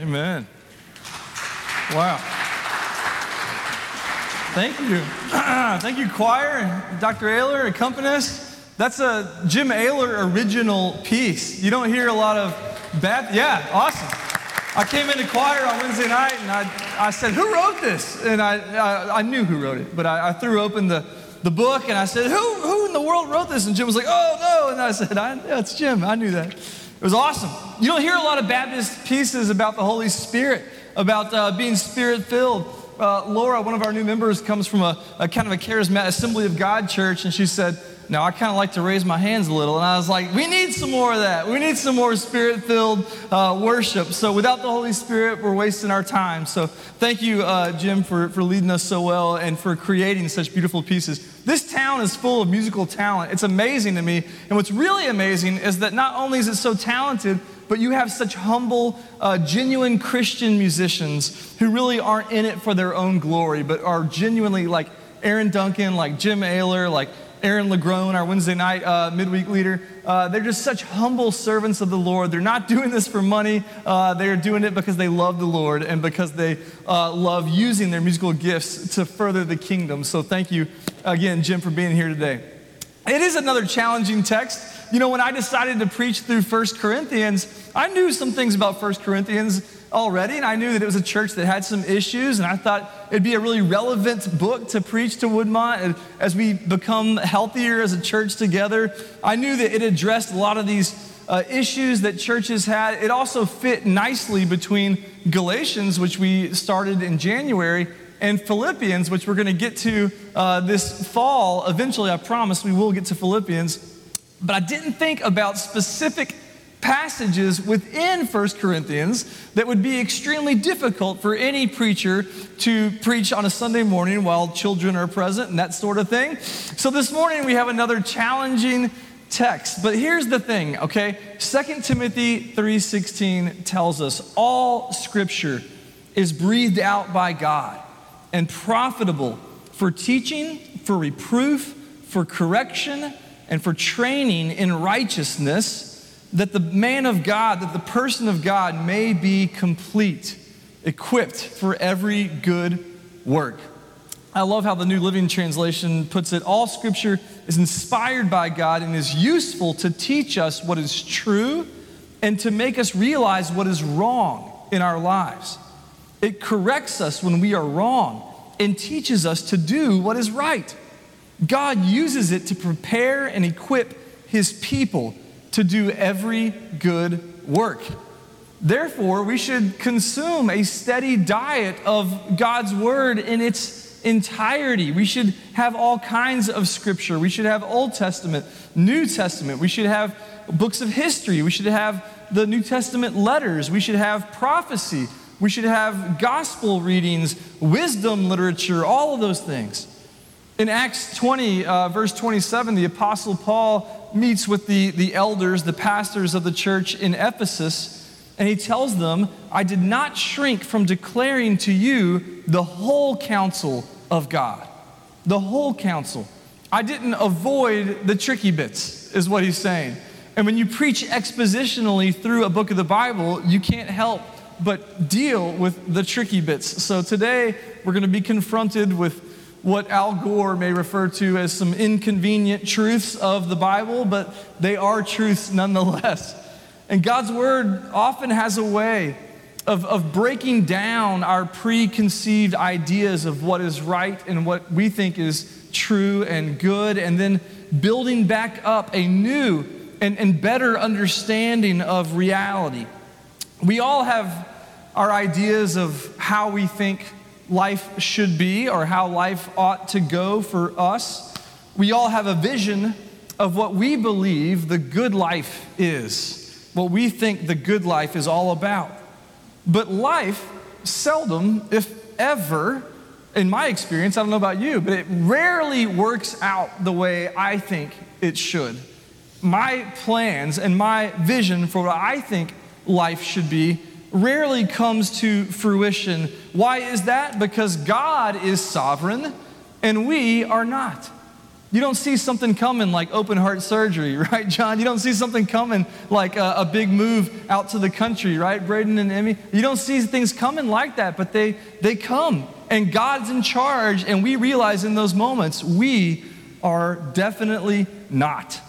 Amen. Wow. Thank you. Thank you, choir, and Dr. Ayler, accompanist. That's a Jim Ayler original piece. You don't hear a lot of bad. Yeah, awesome. I came into choir on Wednesday night and I, I said, Who wrote this? And I, I, I knew who wrote it, but I, I, threw open the, the book and I said, who, who in the world wrote this? And Jim was like, Oh, no. And I said, I, It's Jim. I knew that. It was awesome. You don't hear a lot of Baptist pieces about the Holy Spirit, about uh, being spirit filled. Uh, Laura, one of our new members, comes from a, a kind of a charismatic Assembly of God church, and she said, now, I kind of like to raise my hands a little, and I was like, we need some more of that. We need some more spirit filled uh, worship. So, without the Holy Spirit, we're wasting our time. So, thank you, uh, Jim, for, for leading us so well and for creating such beautiful pieces. This town is full of musical talent. It's amazing to me. And what's really amazing is that not only is it so talented, but you have such humble, uh, genuine Christian musicians who really aren't in it for their own glory, but are genuinely like Aaron Duncan, like Jim Ayler, like Aaron LeGrone, our Wednesday night uh, midweek leader. Uh, they're just such humble servants of the Lord. They're not doing this for money. Uh, they're doing it because they love the Lord and because they uh, love using their musical gifts to further the kingdom. So thank you again, Jim, for being here today. It is another challenging text. You know, when I decided to preach through First Corinthians, I knew some things about First Corinthians already, and I knew that it was a church that had some issues, and I thought it'd be a really relevant book to preach to Woodmont as we become healthier as a church together. I knew that it addressed a lot of these uh, issues that churches had. It also fit nicely between Galatians, which we started in January, and Philippians, which we're going to get to uh, this fall. Eventually, I promise we will get to Philippians. But I didn't think about specific passages within 1 Corinthians that would be extremely difficult for any preacher to preach on a Sunday morning while children are present and that sort of thing. So this morning we have another challenging text. But here's the thing, okay? 2 Timothy 3:16 tells us all scripture is breathed out by God and profitable for teaching, for reproof, for correction, and for training in righteousness that the man of God, that the person of God may be complete, equipped for every good work. I love how the New Living Translation puts it all scripture is inspired by God and is useful to teach us what is true and to make us realize what is wrong in our lives. It corrects us when we are wrong and teaches us to do what is right. God uses it to prepare and equip his people to do every good work. Therefore, we should consume a steady diet of God's word in its entirety. We should have all kinds of scripture. We should have Old Testament, New Testament. We should have books of history. We should have the New Testament letters. We should have prophecy. We should have gospel readings, wisdom literature, all of those things. In Acts 20, uh, verse 27, the Apostle Paul meets with the, the elders, the pastors of the church in Ephesus, and he tells them, I did not shrink from declaring to you the whole counsel of God. The whole counsel. I didn't avoid the tricky bits, is what he's saying. And when you preach expositionally through a book of the Bible, you can't help but deal with the tricky bits. So today, we're going to be confronted with what Al Gore may refer to as some inconvenient truths of the Bible, but they are truths nonetheless. And God's Word often has a way of, of breaking down our preconceived ideas of what is right and what we think is true and good, and then building back up a new and, and better understanding of reality. We all have our ideas of how we think life should be or how life ought to go for us. We all have a vision of what we believe the good life is, what we think the good life is all about. But life seldom, if ever, in my experience, I don't know about you, but it rarely works out the way I think it should. My plans and my vision for what I think life should be rarely comes to fruition. Why is that? Because God is sovereign and we are not. You don't see something coming like open heart surgery, right, John? You don't see something coming like a, a, big move out to the country, right, Braden and Emmy? You don't see things coming like that, but they, they come. And God's in charge, and we realize in those moments we are definitely not.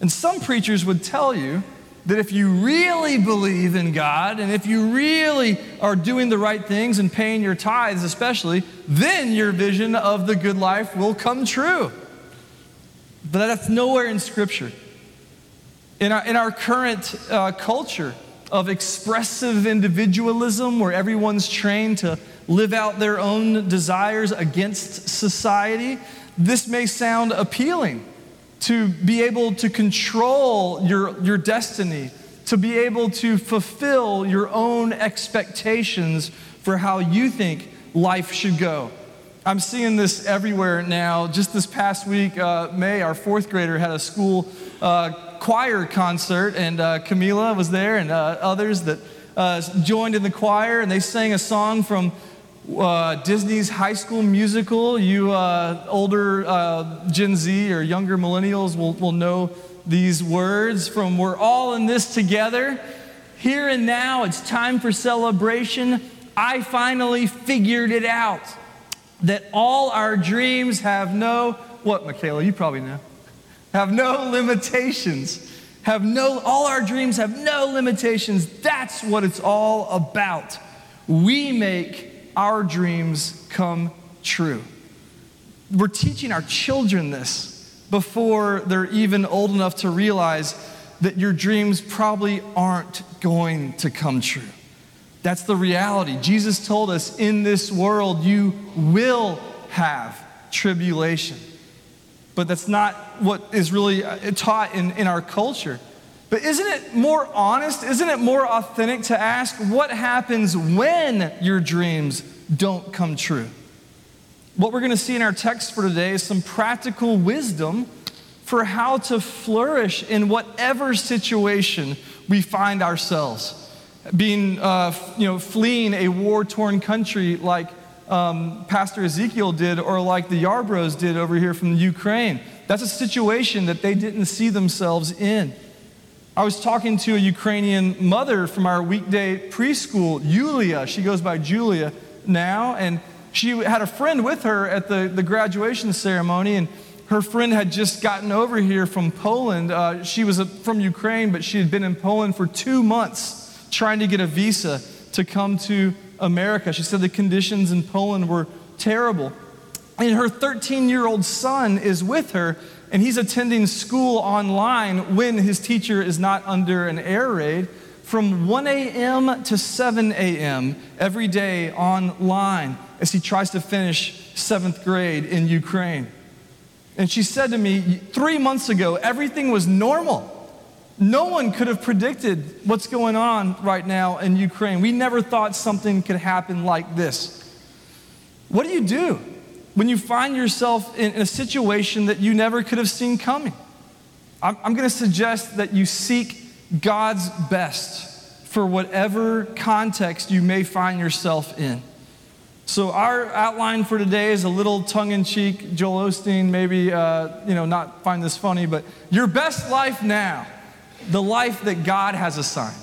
And some preachers would tell you that if you really believe in God and if you really are doing the right things and paying your tithes, especially, then your vision of the good life will come true. But that's nowhere in Scripture. In our, in our current uh, culture of expressive individualism, where everyone's trained to live out their own desires against society, this may sound appealing to be able to control your, your destiny, to be able to fulfill your own expectations for how you think life should go. I'm seeing this everywhere now. Just this past week, uh, May, our fourth grader had a school uh, choir concert, and uh, Camila was there, and uh, others that uh, joined in the choir, and they sang a song from uh, Disney's High School Musical. You older Gen Z or younger millennials will, will know these words from We're all in this together. Here and now, it's time for celebration. I finally figured it out that all our dreams have no, what, Michaela, you probably know, have no limitations. Have no, all our dreams have no limitations. That's what it's all about. We make our dreams come true. We're teaching our children this before they're even old enough to realize that your dreams probably aren't going to come true. That's the reality. Jesus told us in this world you will have tribulation. But that's not what is really uh, taught in, in our culture. But isn't it more honest? Isn't it more authentic to ask what happens when your dreams don't come true? What we're going to see in our text for today is some practical wisdom for how to flourish in whatever situation we find ourselves being, uh, you know, fleeing a war torn country like um, Pastor Ezekiel did or like the Yarbrough did over here from the Ukraine. That's a situation that they didn't see themselves in. I was talking to a Ukrainian mother from our weekday preschool, Yulia. She goes by Julia now, and she had a friend with her at the, the graduation ceremony, and her friend had just gotten over here from Poland. Uh, she was from Ukraine, but she had been in Poland for two months trying to get a visa to come to America. She said the conditions in Poland were terrible. And her 13 year old son is with her, and he's attending school online when his teacher is not under an air raid from 1 a.m. to 7 a.m. every day online as he tries to finish seventh grade in Ukraine. And she said to me, three months ago, everything was normal. No one could have predicted what's going on right now in Ukraine. We never thought something could happen like this. What do you do when you find yourself in a situation that you never could have seen coming? I'm, I'm going to suggest that you seek God's best for whatever context you may find yourself in. So our outline for today is a little tongue-in-cheek. Joel Osteen maybe, uh, you know, not find this funny, but your best life now the life that God has assigned.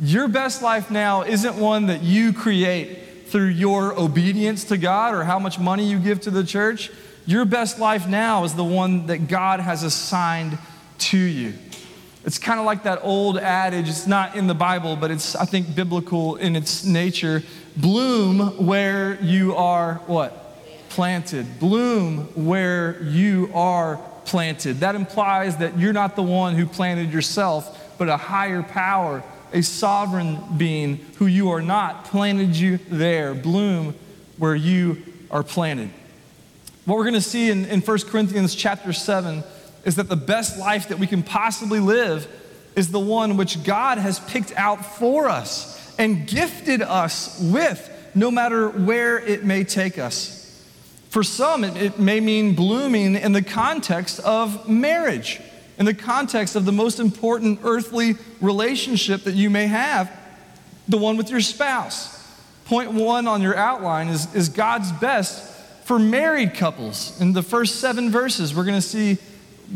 Your best life now isn't one that you create through your obedience to God or how much money you give to the church. Your best life now is the one that God has assigned to you. It's kind of like that old adage, it's not in the Bible, but it's, I think, biblical in its nature. Bloom where you are what? Planted. Bloom where you are planted. That implies that you're not the one who planted yourself, but a higher power, a sovereign being who you are not, planted you there. Bloom where you are planted. What we're going to see in, in 1 Corinthians chapter 7 is that the best life that we can possibly live is the one which God has picked out for us and gifted us with, no matter where it may take us. For some, it, it may mean blooming in the context of marriage, in the context of the most important earthly relationship that you may have, the one with your spouse. Point one on your outline is, is God's best For married couples, in the first seven verses, we're going to see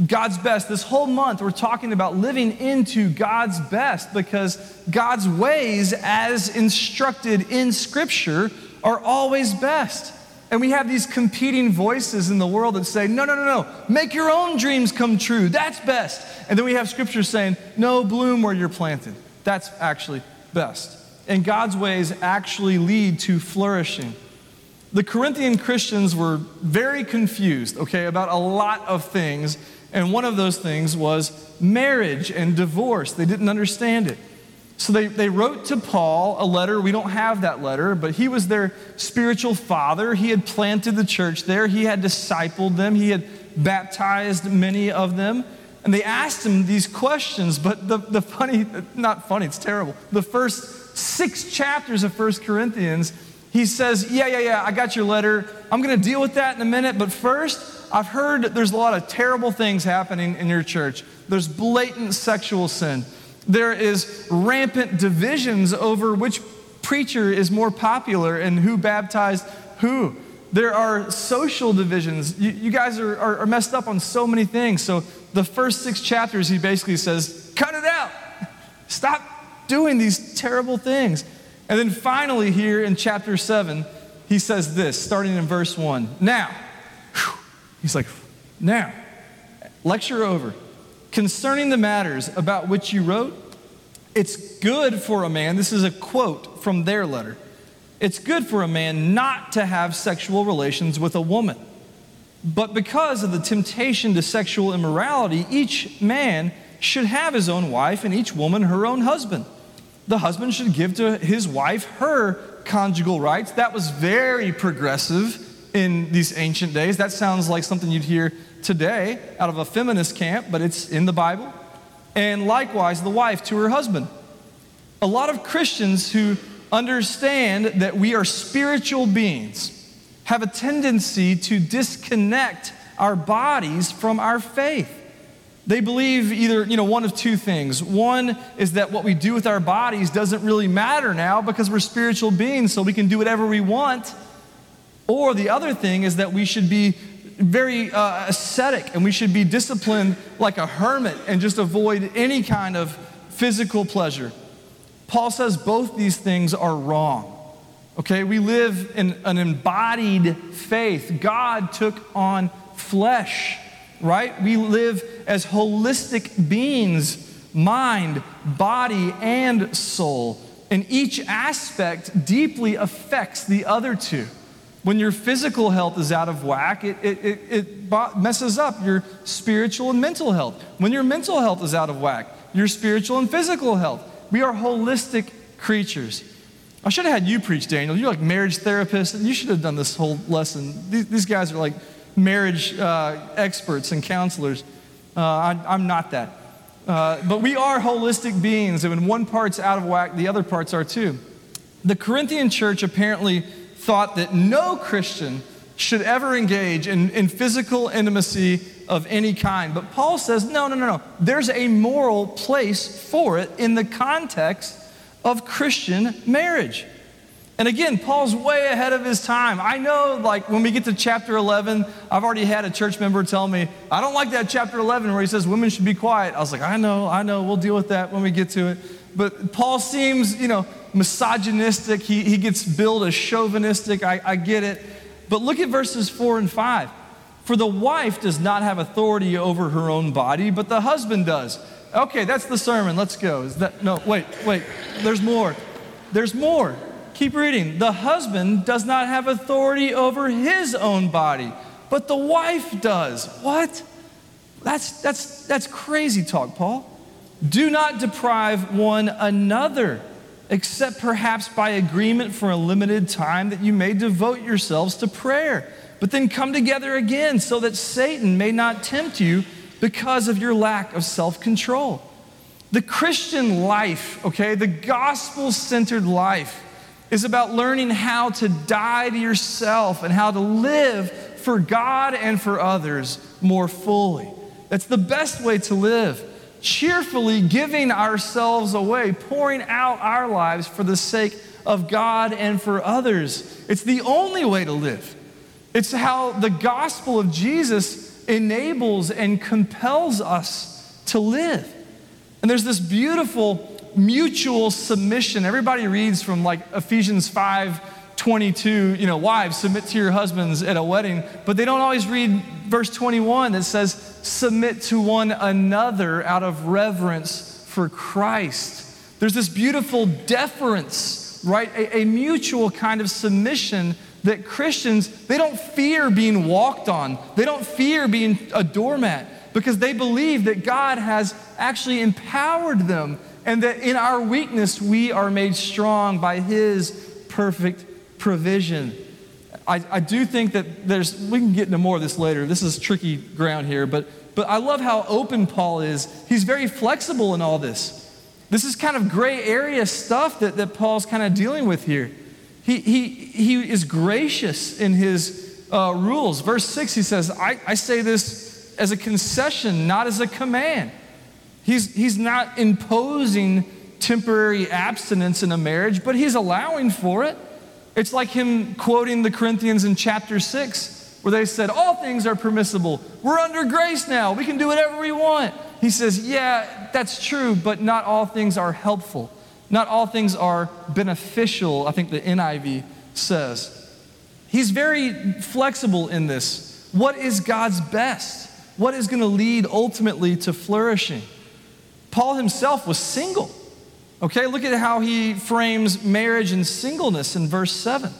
God's best. This whole month, we're talking about living into God's best because God's ways, as instructed in Scripture, are always best. And we have these competing voices in the world that say, no, no, no, no, make your own dreams come true. That's best. And then we have Scripture saying, no, bloom where you're planted. That's actually best. And God's ways actually lead to flourishing. The Corinthian Christians were very confused, okay, about a lot of things and one of those things was marriage and divorce. They didn't understand it. So they, they wrote to Paul a letter. We don't have that letter, but he was their spiritual father. He had planted the church there, he had discipled them, he had baptized many of them. And they asked him these questions, but the, the funny, not funny, it's terrible. The first six chapters of First Corinthians, he says, Yeah, yeah, yeah, I got your letter. I'm going to deal with that in a minute, but first, I've heard there's a lot of terrible things happening in your church. There's blatant sexual sin. There is rampant divisions over which preacher is more popular and who baptized who. There are social divisions. You, you guys are, are, are messed up on so many things. So, the first six chapters, he basically says, cut it out. Stop doing these terrible things. And then finally, here in chapter 7, he says this, starting in verse 1. Now, He's like, Now, lecture over. Concerning the matters about which you wrote, it's good for a man, this is a quote from their letter. It's good for a man not to have sexual relations with a woman. But because of the temptation to sexual immorality, each man should have his own wife and each woman her own husband. The husband should give to his wife her conjugal rights. That was very progressive in these ancient days. That sounds like something you'd hear today out of a feminist camp, but it's in the Bible. And likewise, the wife to her husband. A lot of Christians who understand that we are spiritual beings have a tendency to disconnect our bodies from our faith. They believe either, you know, one of two things. One is that what we do with our bodies doesn't really matter now because we're spiritual beings, so we can do whatever we want. Or the other thing is that we should be very uh, ascetic and we should be disciplined like a hermit and just avoid any kind of physical pleasure. Paul says both these things are wrong. Okay, we live in an embodied faith. God took on flesh, right? We live as holistic beings mind, body, and soul. And each aspect deeply affects the other two. When your physical health is out of whack, it, it, it, it messes up your spiritual and mental health. When your mental health is out of whack, your spiritual and physical health. We are holistic creatures. I should have had you preach, Daniel. You're like marriage therapist. and You should have done this whole lesson. These, these guys are like marriage uh, experts and counselors. Uh, I, am not that. Uh, but we are holistic beings, and when one part's out of whack, the other parts are too. The Corinthian church apparently thought that no Christian should ever engage in, in physical intimacy of any kind. But Paul says, no, no, no, no. There's a moral place for it in the context of Christian marriage. And again, Paul's way ahead of his time. I know, like, when we get to chapter 11, I've already had a church member tell me, I don't like that chapter 11 where he says women should be quiet. I was like, I know, I know, we'll deal with that when we get to it. But Paul seems, you know, misogynistic. He, he gets billed as chauvinistic. I, I get it. But look at verses 4 and 5. For the wife does not have authority over her own body, but the husband does. Okay, that's the sermon. Let's go. Is that no, wait, wait. There's more. There's more. Keep reading. The husband does not have authority over his own body, but the wife does. What? That's that's that's crazy talk, Paul. Do not deprive one another except perhaps by agreement for a limited time that you may devote yourselves to prayer. But then come together again so that Satan may not tempt you because of your lack of self control. The Christian life, okay, the gospel centered life, is about learning how to die to yourself and how to live for God and for others more fully. That's the best way to live cheerfully giving ourselves away, pouring out our lives for the sake of God and for others. It's the only way to live. It's how the gospel of Jesus enables and compels us to live. And there's this beautiful mutual submission. Everybody reads from like Ephesians 5 22, you know, wives, submit to your husbands at a wedding, but they don't always read verse 21 that says, submit to one another out of reverence for Christ. There's this beautiful deference, right? A, a mutual kind of submission that Christians, they don't fear being walked on, they don't fear being a doormat because they believe that God has actually empowered them and that in our weakness we are made strong by His perfect provision. I, I do think that there's, we can get into more of this later. This is tricky ground here, but, but I love how open Paul is. He's very flexible in all this. This is kind of gray area stuff that, that Paul's kind of dealing with here. He, he, he is gracious in his uh, rules. Verse 6, he says, I, I say this as a concession, not as a command. He's, he's not imposing temporary abstinence in a marriage, but he's allowing for it. It's like him quoting the Corinthians in chapter 6, where they said, All things are permissible. We're under grace now. We can do whatever we want. He says, Yeah, that's true, but not all things are helpful. Not all things are beneficial, I think the NIV says. He's very flexible in this. What is God's best? What is going to lead ultimately to flourishing? Paul himself was single. Okay, look at how he frames marriage and singleness in verse 7.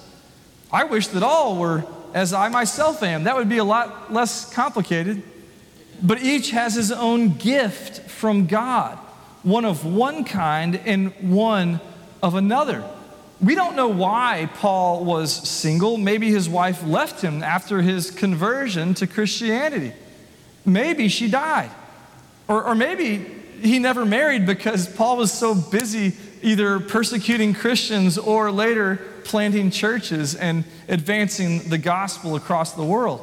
I wish that all were as I myself am. That would be a lot less complicated. But each has his own gift from God, one of one kind and one of another. We don't know why Paul was single. Maybe his wife left him after his conversion to Christianity. Maybe she died. Or, or maybe he never married because Paul was so busy either persecuting Christians or later planting churches and advancing the gospel across the world.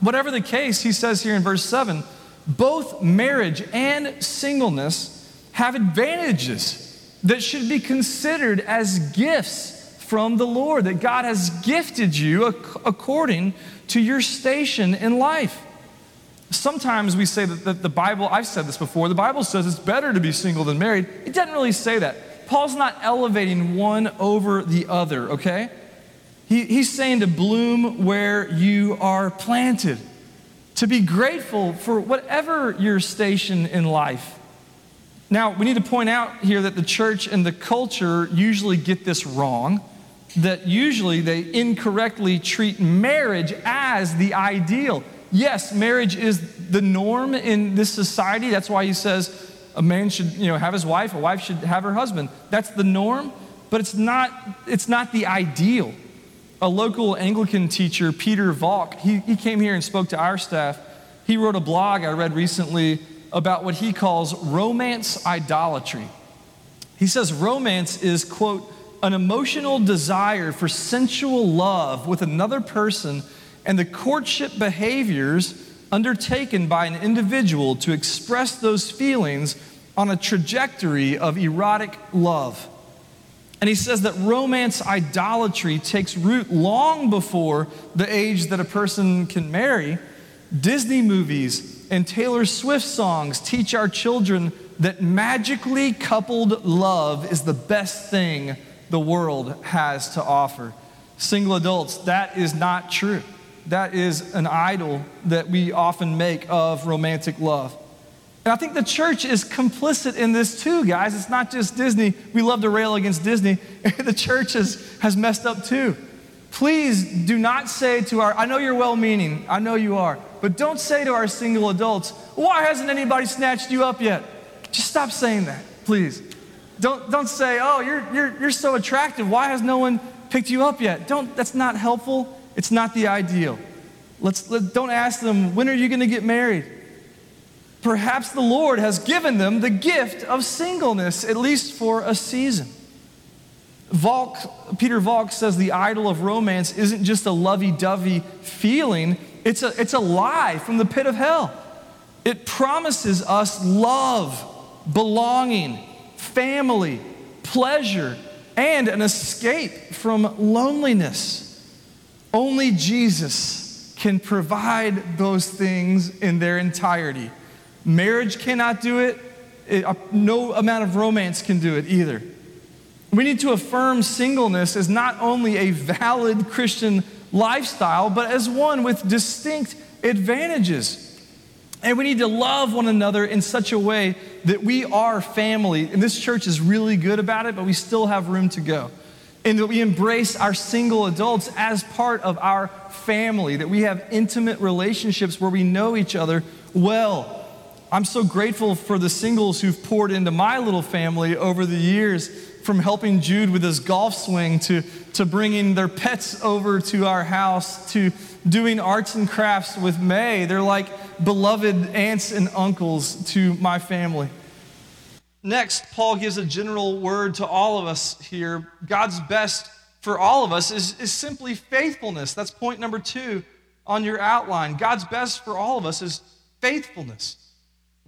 Whatever the case, he says here in verse 7 both marriage and singleness have advantages that should be considered as gifts from the Lord, that God has gifted you according to your station in life. Sometimes we say that, the Bible, I've said this before, the Bible says it's better to be single than married. It doesn't really say that. Paul's not elevating one over the other, okay? He, he's saying to bloom where you are planted, to be grateful for whatever your station in life. Now, we need to point out here that the church and the culture usually get this wrong, that usually they incorrectly treat marriage as the ideal yes, marriage is the norm in this society. That's why he says a man should you know, have his wife, a wife should have her husband. That's the norm, but it's not, it's not the ideal. A local Anglican teacher, Peter Valk, he, he came here and spoke to our staff. He wrote a blog I read recently about what he calls romance idolatry. He says romance is, quote, an emotional desire for sensual love with another person and the courtship behaviors undertaken by an individual to express those feelings on a trajectory of erotic love. And he says that romance idolatry takes root long before the age that a person can marry. Disney movies and Taylor Swift songs teach our children that magically coupled love is the best thing the world has to offer. Single adults, that is not true that is an idol that we often make of romantic love. And I think the church is complicit in this too, guys. It's not just Disney. We love to rail against Disney. the church has, has messed up too. Please do not say to our, I know you're well meaning, I know you are, but don't say to our single adults, why hasn't anybody snatched you up yet? Just stop saying that, please. Don't, don't say, oh, you're, you're, you're so attractive, why has no one picked you up yet? Don't, that's not helpful. It's not the ideal. Let's, let, don't ask them, when are you going to get married? Perhaps the Lord has given them the gift of singleness, at least for a season. Valk, Peter Valk says the idol of romance isn't just a lovey dovey feeling, it's a, it's a lie from the pit of hell. It promises us love, belonging, family, pleasure, and an escape from loneliness. Only Jesus can provide those things in their entirety. Marriage cannot do it, it uh, no amount of romance can do it either. We need to affirm singleness as not only a valid Christian lifestyle, but as one with distinct advantages. And we need to love one another in such a way that we are family. And this church is really good about it, but we still have room to go. And that we embrace our single adults as part of our family, that we have intimate relationships where we know each other well. I'm so grateful for the singles who've poured into my little family over the years, from helping Jude with his golf swing to, to bringing their pets over to our house to doing arts and crafts with May. They're like beloved aunts and uncles to my family. Next, Paul gives a general word to all of us here. God's best for all of us is, is simply faithfulness. That's point number two on your outline. God's best for all of us is faithfulness.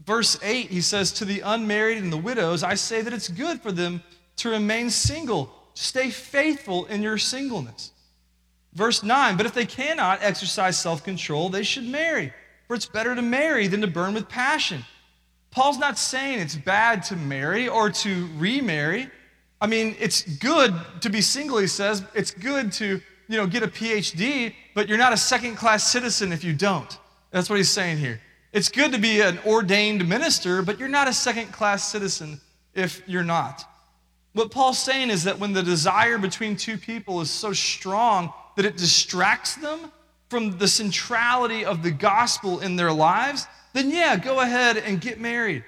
Verse 8, he says, To the unmarried and the widows, I say that it's good for them to remain single. Stay faithful in your singleness. Verse 9, but if they cannot exercise self control, they should marry, for it's better to marry than to burn with passion. Paul's not saying it's bad to marry or to remarry. I mean, it's good to be single, he says. It's good to, you know, get a PhD, but you're not a second class citizen if you don't. That's what he's saying here. It's good to be an ordained minister, but you're not a second class citizen if you're not. What Paul's saying is that when the desire between two people is so strong that it distracts them from the centrality of the gospel in their lives, then yeah, go ahead and get married.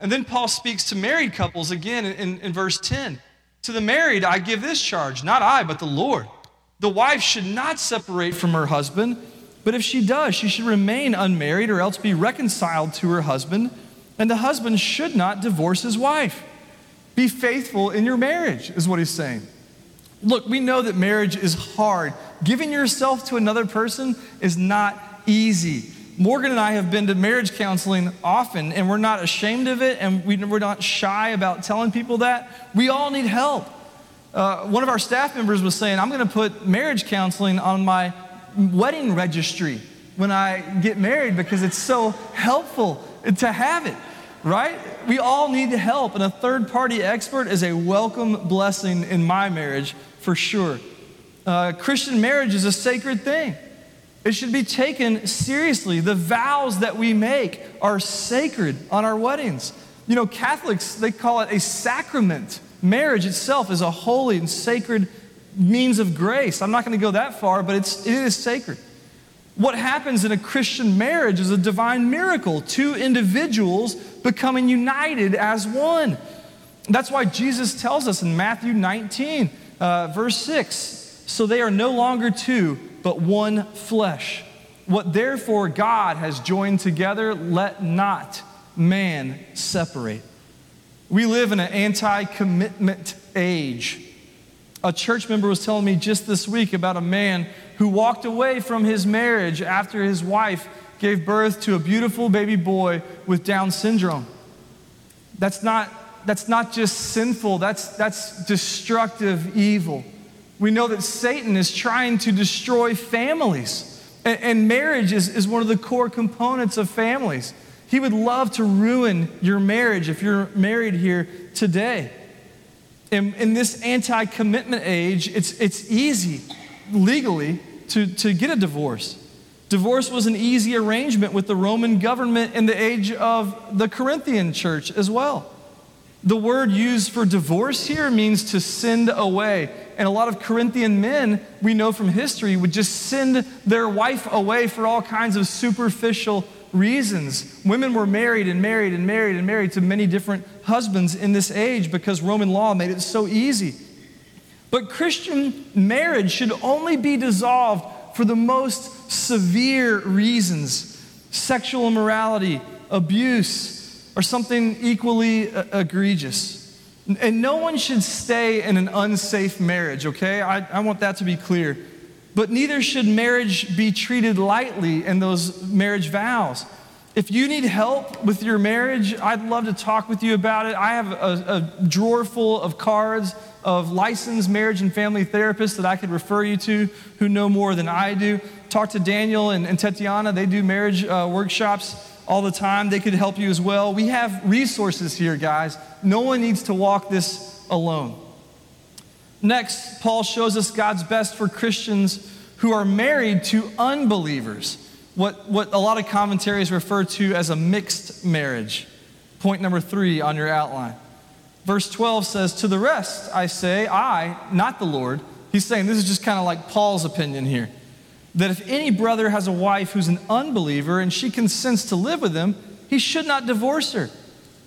And then Paul speaks to married couples again in, in, verse 10. To the married, I give this charge, not I, but the Lord. The wife should not separate from her husband, but if she does, she should remain unmarried or else be reconciled to her husband. And the husband should not divorce his wife. Be faithful in your marriage, is what he's saying. Look, we know that marriage is hard. Giving yourself to another person is not easy. Morgan and I have been to marriage counseling often, and we're not ashamed of it, and we, are not shy about telling people that. We all need help. Uh, one of our staff members was saying, I'm going to put marriage counseling on my wedding registry when I get married because it's so helpful to have it, right? We all need help, and a third party expert is a welcome blessing in my marriage for sure. Uh, Christian marriage is a sacred thing. It should be taken seriously. The vows that we make are sacred on our weddings. You know, Catholics, they call it a sacrament. Marriage itself is a holy and sacred means of grace. I'm not going to go that far, but it's, it is sacred. What happens in a Christian marriage is a divine miracle two individuals becoming united as one. That's why Jesus tells us in Matthew 19, uh, verse 6 so they are no longer two but one flesh. What therefore God has joined together, let not man separate. We live in an anti commitment age. A church member was telling me just this week about a man who walked away from his marriage after his wife gave birth to a beautiful baby boy with Down syndrome. That's not, that's not just sinful, that's, that's destructive evil we know that Satan is trying to destroy families. And, marriage is, is one of the core components of families. He would love to ruin your marriage if you're married here today. In, in this anti commitment age, it's, it's easy legally to, to get a divorce. Divorce was an easy arrangement with the Roman government in the age of the Corinthian church as well. The word used for divorce here means to send away. And a lot of Corinthian men, we know from history, would just send their wife away for all kinds of superficial reasons. Women were married and married and married and married to many different husbands in this age because Roman law made it so easy. But Christian marriage should only be dissolved for the most severe reasons sexual immorality, abuse, or something equally uh, egregious. And no one should stay in an unsafe marriage, okay? I, I want that to be clear. But neither should marriage be treated lightly in those marriage vows. If you need help with your marriage, I'd love to talk with you about it. I have a, a drawer full of cards of licensed marriage and family therapists that I could refer you to who know more than I do. Talk to Daniel and, and Tatiana, they do marriage uh, workshops all the time. They could help you as well. We have resources here, guys. No one needs to walk this alone. Next, Paul shows us God's best for Christians who are married to unbelievers, what, what a lot of commentaries refer to as a mixed marriage. Point number three on your outline. Verse 12 says, To the rest I say, I, not the Lord. He's saying this is just kind of like Paul's opinion here. That if any brother has a wife who's an unbeliever and she consents to live with him, he should not divorce her.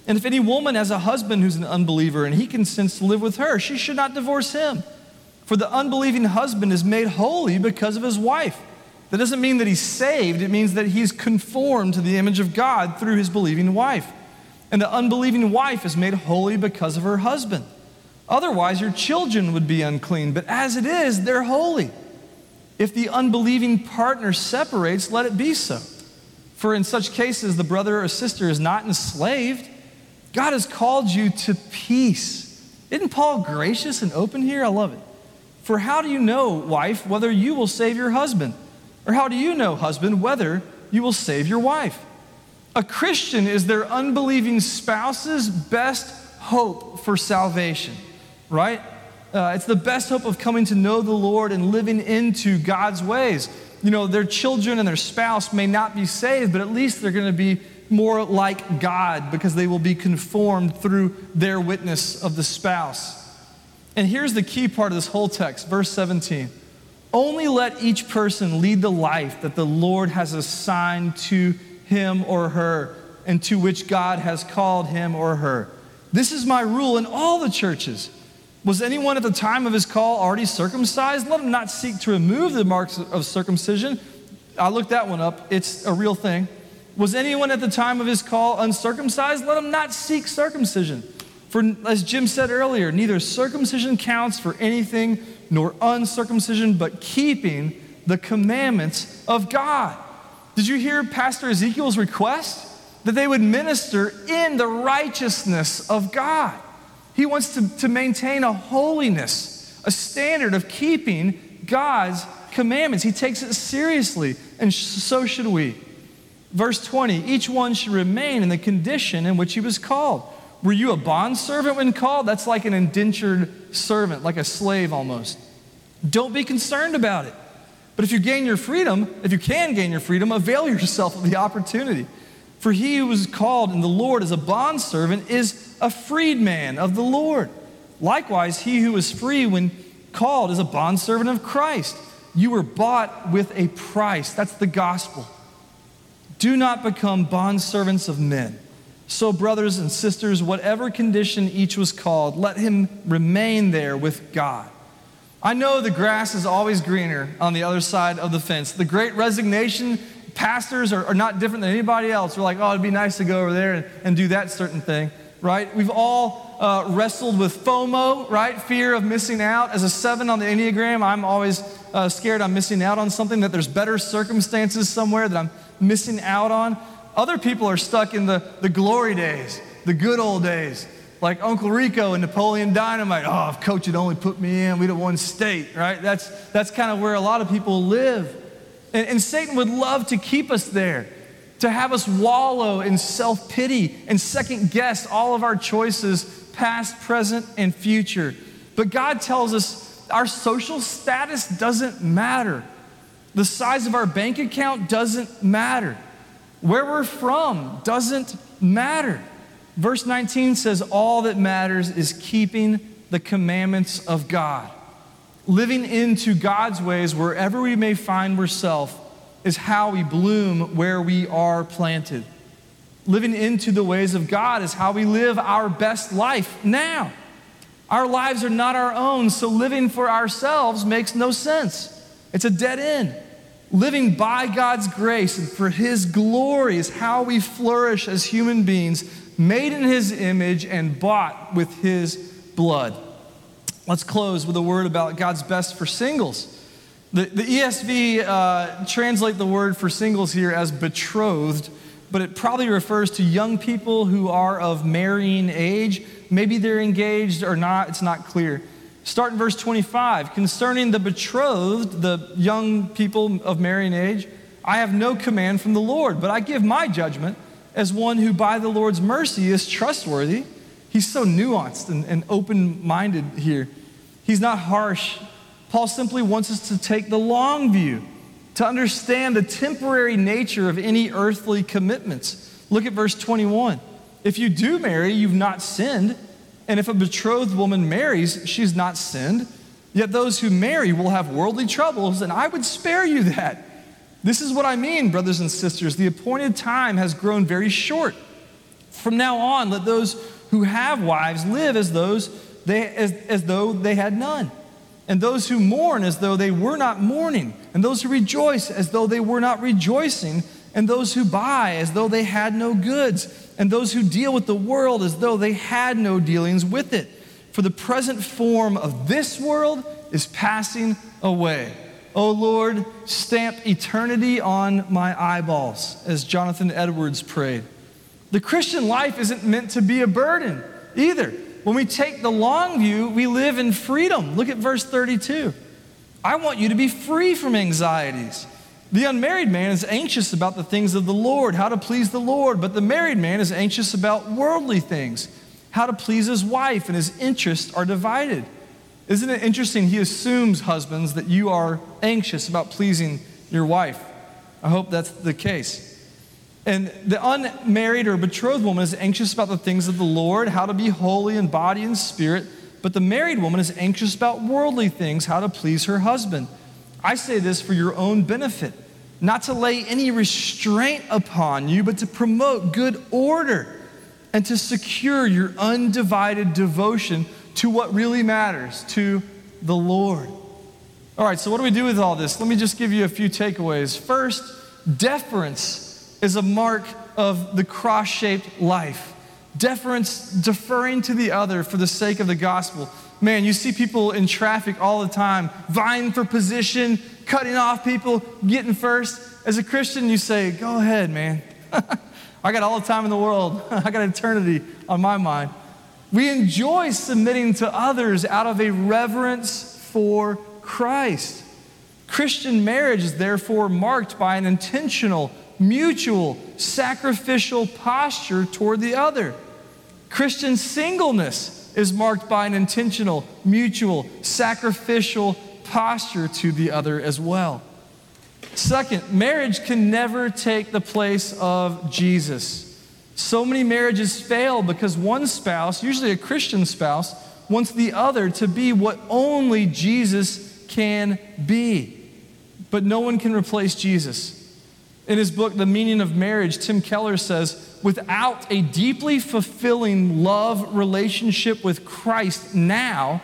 And if any woman has a husband who's an unbeliever and he consents to live with her, she should not divorce him. For the unbelieving husband is made holy because of his wife. That doesn't mean that he's saved, it means that he's conformed to the image of God through his believing wife. And the unbelieving wife is made holy because of her husband. Otherwise, your children would be unclean, but as it is, they're holy. If the unbelieving partner separates, let it be so. For in such cases, the brother or sister is not enslaved God has called you to peace. Isn't Paul gracious and open here? I love it. For how do you know, wife, whether you will save your husband? Or how do you know, husband, whether you will save your wife? A Christian is their unbelieving spouse's best hope for salvation, right? Uh, it's the best hope of coming to know the Lord and living into God's ways. You know, their children and their spouse may not be saved, but at least they're going to be more like God because they will be conformed through their witness of the spouse. And here's the key part of this whole text, verse 17. Only let each person lead the life that the Lord has assigned to him or her and to which God has called him or her. This is my rule in all the churches. Was anyone at the time of his call already circumcised? Let him not seek to remove the marks of circumcision. I looked that one up, it's a real thing. Was anyone at the time of his call uncircumcised? Let him not seek circumcision. For as Jim said earlier, neither circumcision counts for anything nor uncircumcision, but keeping the commandments of God. Did you hear Pastor Ezekiel's request? That they would minister in the righteousness of God. He wants to, to maintain a holiness, a standard of keeping God's commandments. He takes it seriously, and so should we. Verse 20 each one should remain in the condition in which he was called. Were you a bondservant when called? That's like an indentured servant, like a slave almost. Don't be concerned about it. But if you gain your freedom, if you can gain your freedom, avail yourself of the opportunity. For he who was called in the Lord as a bondservant is a freedman of the Lord. Likewise, he who is free when called is a bondservant of Christ. You were bought with a price. That's the gospel. Do not become bondservants of men. So, brothers and sisters, whatever condition each was called, let him remain there with God. I know the grass is always greener on the other side of the fence. The great resignation, pastors are, are not different than anybody else. We're like, oh, it'd be nice to go over there and, and do that certain thing, right? We've all uh, wrestled with FOMO, right? Fear of missing out. As a seven on the Enneagram, I'm always uh, scared I'm missing out on something, that there's better circumstances somewhere that I'm missing out on. Other people are stuck in the, the glory days, the good old days, like Uncle Rico and Napoleon Dynamite. Oh, if coach had only put me in, we'd have won state, right? That's, that's kind of where a lot of people live. And, and Satan would love to keep us there, to have us wallow in self pity and second guess all of our choices, past, present, and future. But God tells us our social status doesn't matter. The size of our bank account doesn't matter. Where we're from doesn't matter. Verse 19 says, All that matters is keeping the commandments of God. Living into God's ways wherever we may find ourselves is how we bloom where we are planted. Living into the ways of God is how we live our best life now. Our lives are not our own, so living for ourselves makes no sense. It's a dead end. Living by God's grace and for His glory is how we flourish as human beings, made in His image and bought with His blood. Let's close with a word about God's best for singles. The, the ESV uh, translate the word for singles here as betrothed, but it probably refers to young people who are of marrying age. Maybe they're engaged or not, it's not clear. Start in verse 25. Concerning the betrothed, the young people of marrying age, I have no command from the Lord, but I give my judgment as one who by the Lord's mercy is trustworthy. He's so nuanced and, and open minded here. He's not harsh. Paul simply wants us to take the long view, to understand the temporary nature of any earthly commitments. Look at verse 21. If you do marry, you've not sinned. And if a betrothed woman marries, she's not sinned. Yet those who marry will have worldly troubles, and I would spare you that. This is what I mean, brothers and sisters. The appointed time has grown very short. From now on, let those who have wives live as, those they, as, as though they had none, and those who mourn as though they were not mourning, and those who rejoice as though they were not rejoicing, and those who buy as though they had no goods, and those who deal with the world as though they had no dealings with it. For the present form of this world is passing away. O Lord, stamp eternity on my eyeballs, as Jonathan Edwards prayed. The Christian life isn't meant to be a burden either. When we take the long view, we live in freedom. Look at verse 32. I want you to be free from anxieties. The unmarried man is anxious about the things of the Lord, how to please the Lord, but the married man is anxious about worldly things, how to please his wife, and his interests are divided. Isn't it interesting? He assumes, husbands, that you are anxious about pleasing your wife. I hope that's the case. And the unmarried or betrothed woman is anxious about the things of the Lord, how to be holy in body and spirit. But the married woman is anxious about worldly things, how to please her husband. I say this for your own benefit, not to lay any restraint upon you, but to promote good order and to secure your undivided devotion to what really matters, to the Lord. All right, so what do we do with all this? Let me just give you a few takeaways. First, deference is a mark of the cross shaped life. Deference, deferring to the other for the sake of the gospel. Man, you see people in traffic all the time, vying for position, cutting off people, getting first. As a Christian, you say, Go ahead, man. I got all the time in the world, I got eternity on my mind. We enjoy submitting to others out of a reverence for Christ. Christian marriage is therefore marked by an intentional, mutual, sacrificial posture toward the other. Christian singleness is marked by an intentional, mutual, sacrificial posture to the other as well. Second, marriage can never take the place of Jesus. So many marriages fail because one spouse, usually a Christian spouse, wants the other to be what only Jesus can be. But no one can replace Jesus. In his book, The Meaning of Marriage, Tim Keller says, without a deeply fulfilling love relationship with Christ now,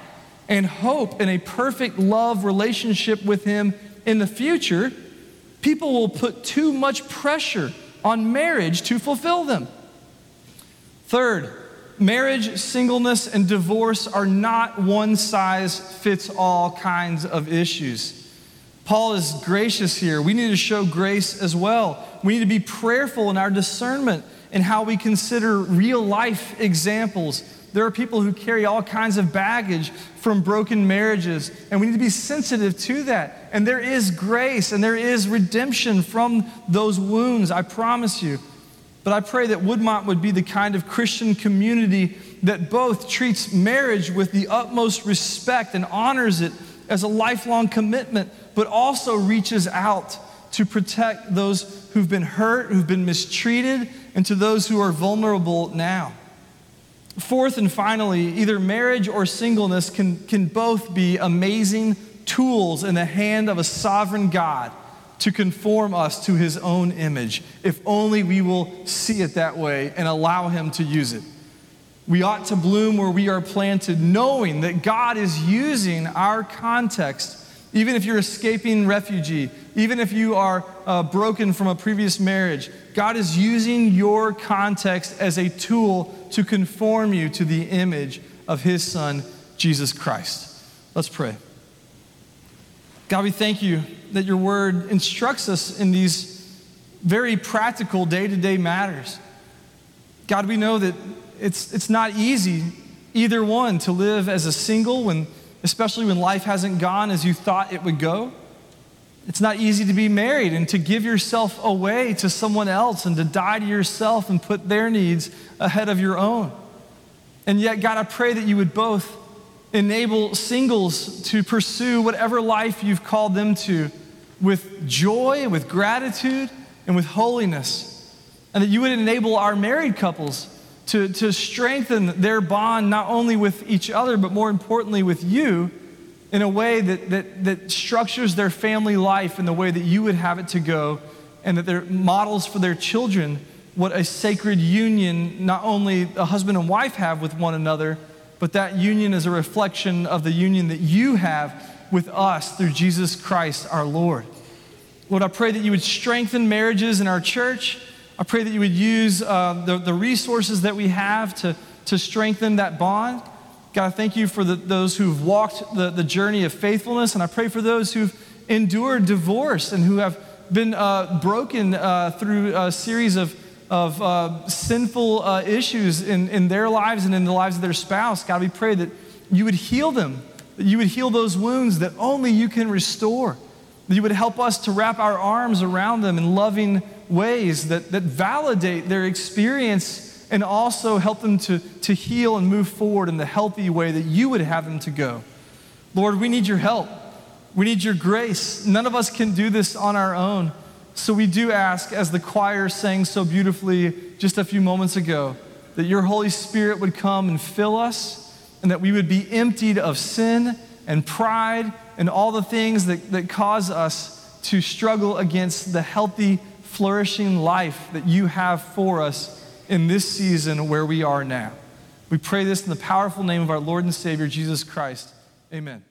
and hope in a perfect love relationship with Him in the future, people will put too much pressure on marriage to fulfill them. Third, marriage, singleness, and divorce are not one size fits all kinds of issues. Paul is gracious here. We need to show grace as well. We need to be prayerful in our discernment and how we consider real life examples. There are people who carry all kinds of baggage from broken marriages, and we need to be sensitive to that. And there is grace and there is redemption from those wounds, I promise you. But I pray that Woodmont would be the kind of Christian community that both treats marriage with the utmost respect and honors it as a lifelong commitment, but also reaches out to protect those who've been hurt, who've been mistreated, and to those who are vulnerable now. Fourth and finally, either marriage or singleness can, can both be amazing tools in the hand of a sovereign God to conform us to his own image, if only we will see it that way and allow him to use it. We ought to bloom where we are planted, knowing that God is using our context. Even if you're escaping refugee, even if you are uh, broken from a previous marriage, God is using your context as a tool to conform you to the image of His Son, Jesus Christ. Let's pray. God, we thank you that your word instructs us in these very practical day to day matters. God, we know that it's, it's not easy, either one, to live as a single when especially when life hasn't gone as you thought it would go. It's not easy to be married and to give yourself away to someone else and to die to yourself and put their needs ahead of your own. And yet, God, I pray that you would both enable singles to pursue whatever life you've called them to with joy, with gratitude, and with holiness. And that you would enable our married couples to, to strengthen their bond not only with each other, but more importantly with you in a way that, that, that structures their family life in the way that you would have it to go, and that they're models for their children what a sacred union not only a husband and wife have with one another, but that union is a reflection of the union that you have with us through Jesus Christ our Lord. Lord, I pray that you would strengthen marriages in our church. I pray that you would use uh, the, the resources that we have to, to strengthen that bond. God, I thank you for the, those who've walked the, the journey of faithfulness, and I pray for those who've endured divorce and who have been uh, broken uh, through a series of of uh, sinful uh, issues in, in their lives and in the lives of their spouse. God, we pray that you would heal them, that you would heal those wounds that only you can restore, that you would help us to wrap our arms around them in loving ways that, that validate their experience and also help them to, to heal and move forward in the healthy way that you would have them to go. Lord, we need your help. We need your grace. None of us can do this on our own. So we do ask, as the choir sang so beautifully just a few moments ago, that your Holy Spirit would come and fill us, and that we would be emptied of sin and pride and all the things that, that cause us to struggle against the healthy, flourishing life that you have for us in this season where we are now. We pray this in the powerful name of our Lord and Savior, Jesus Christ. Amen.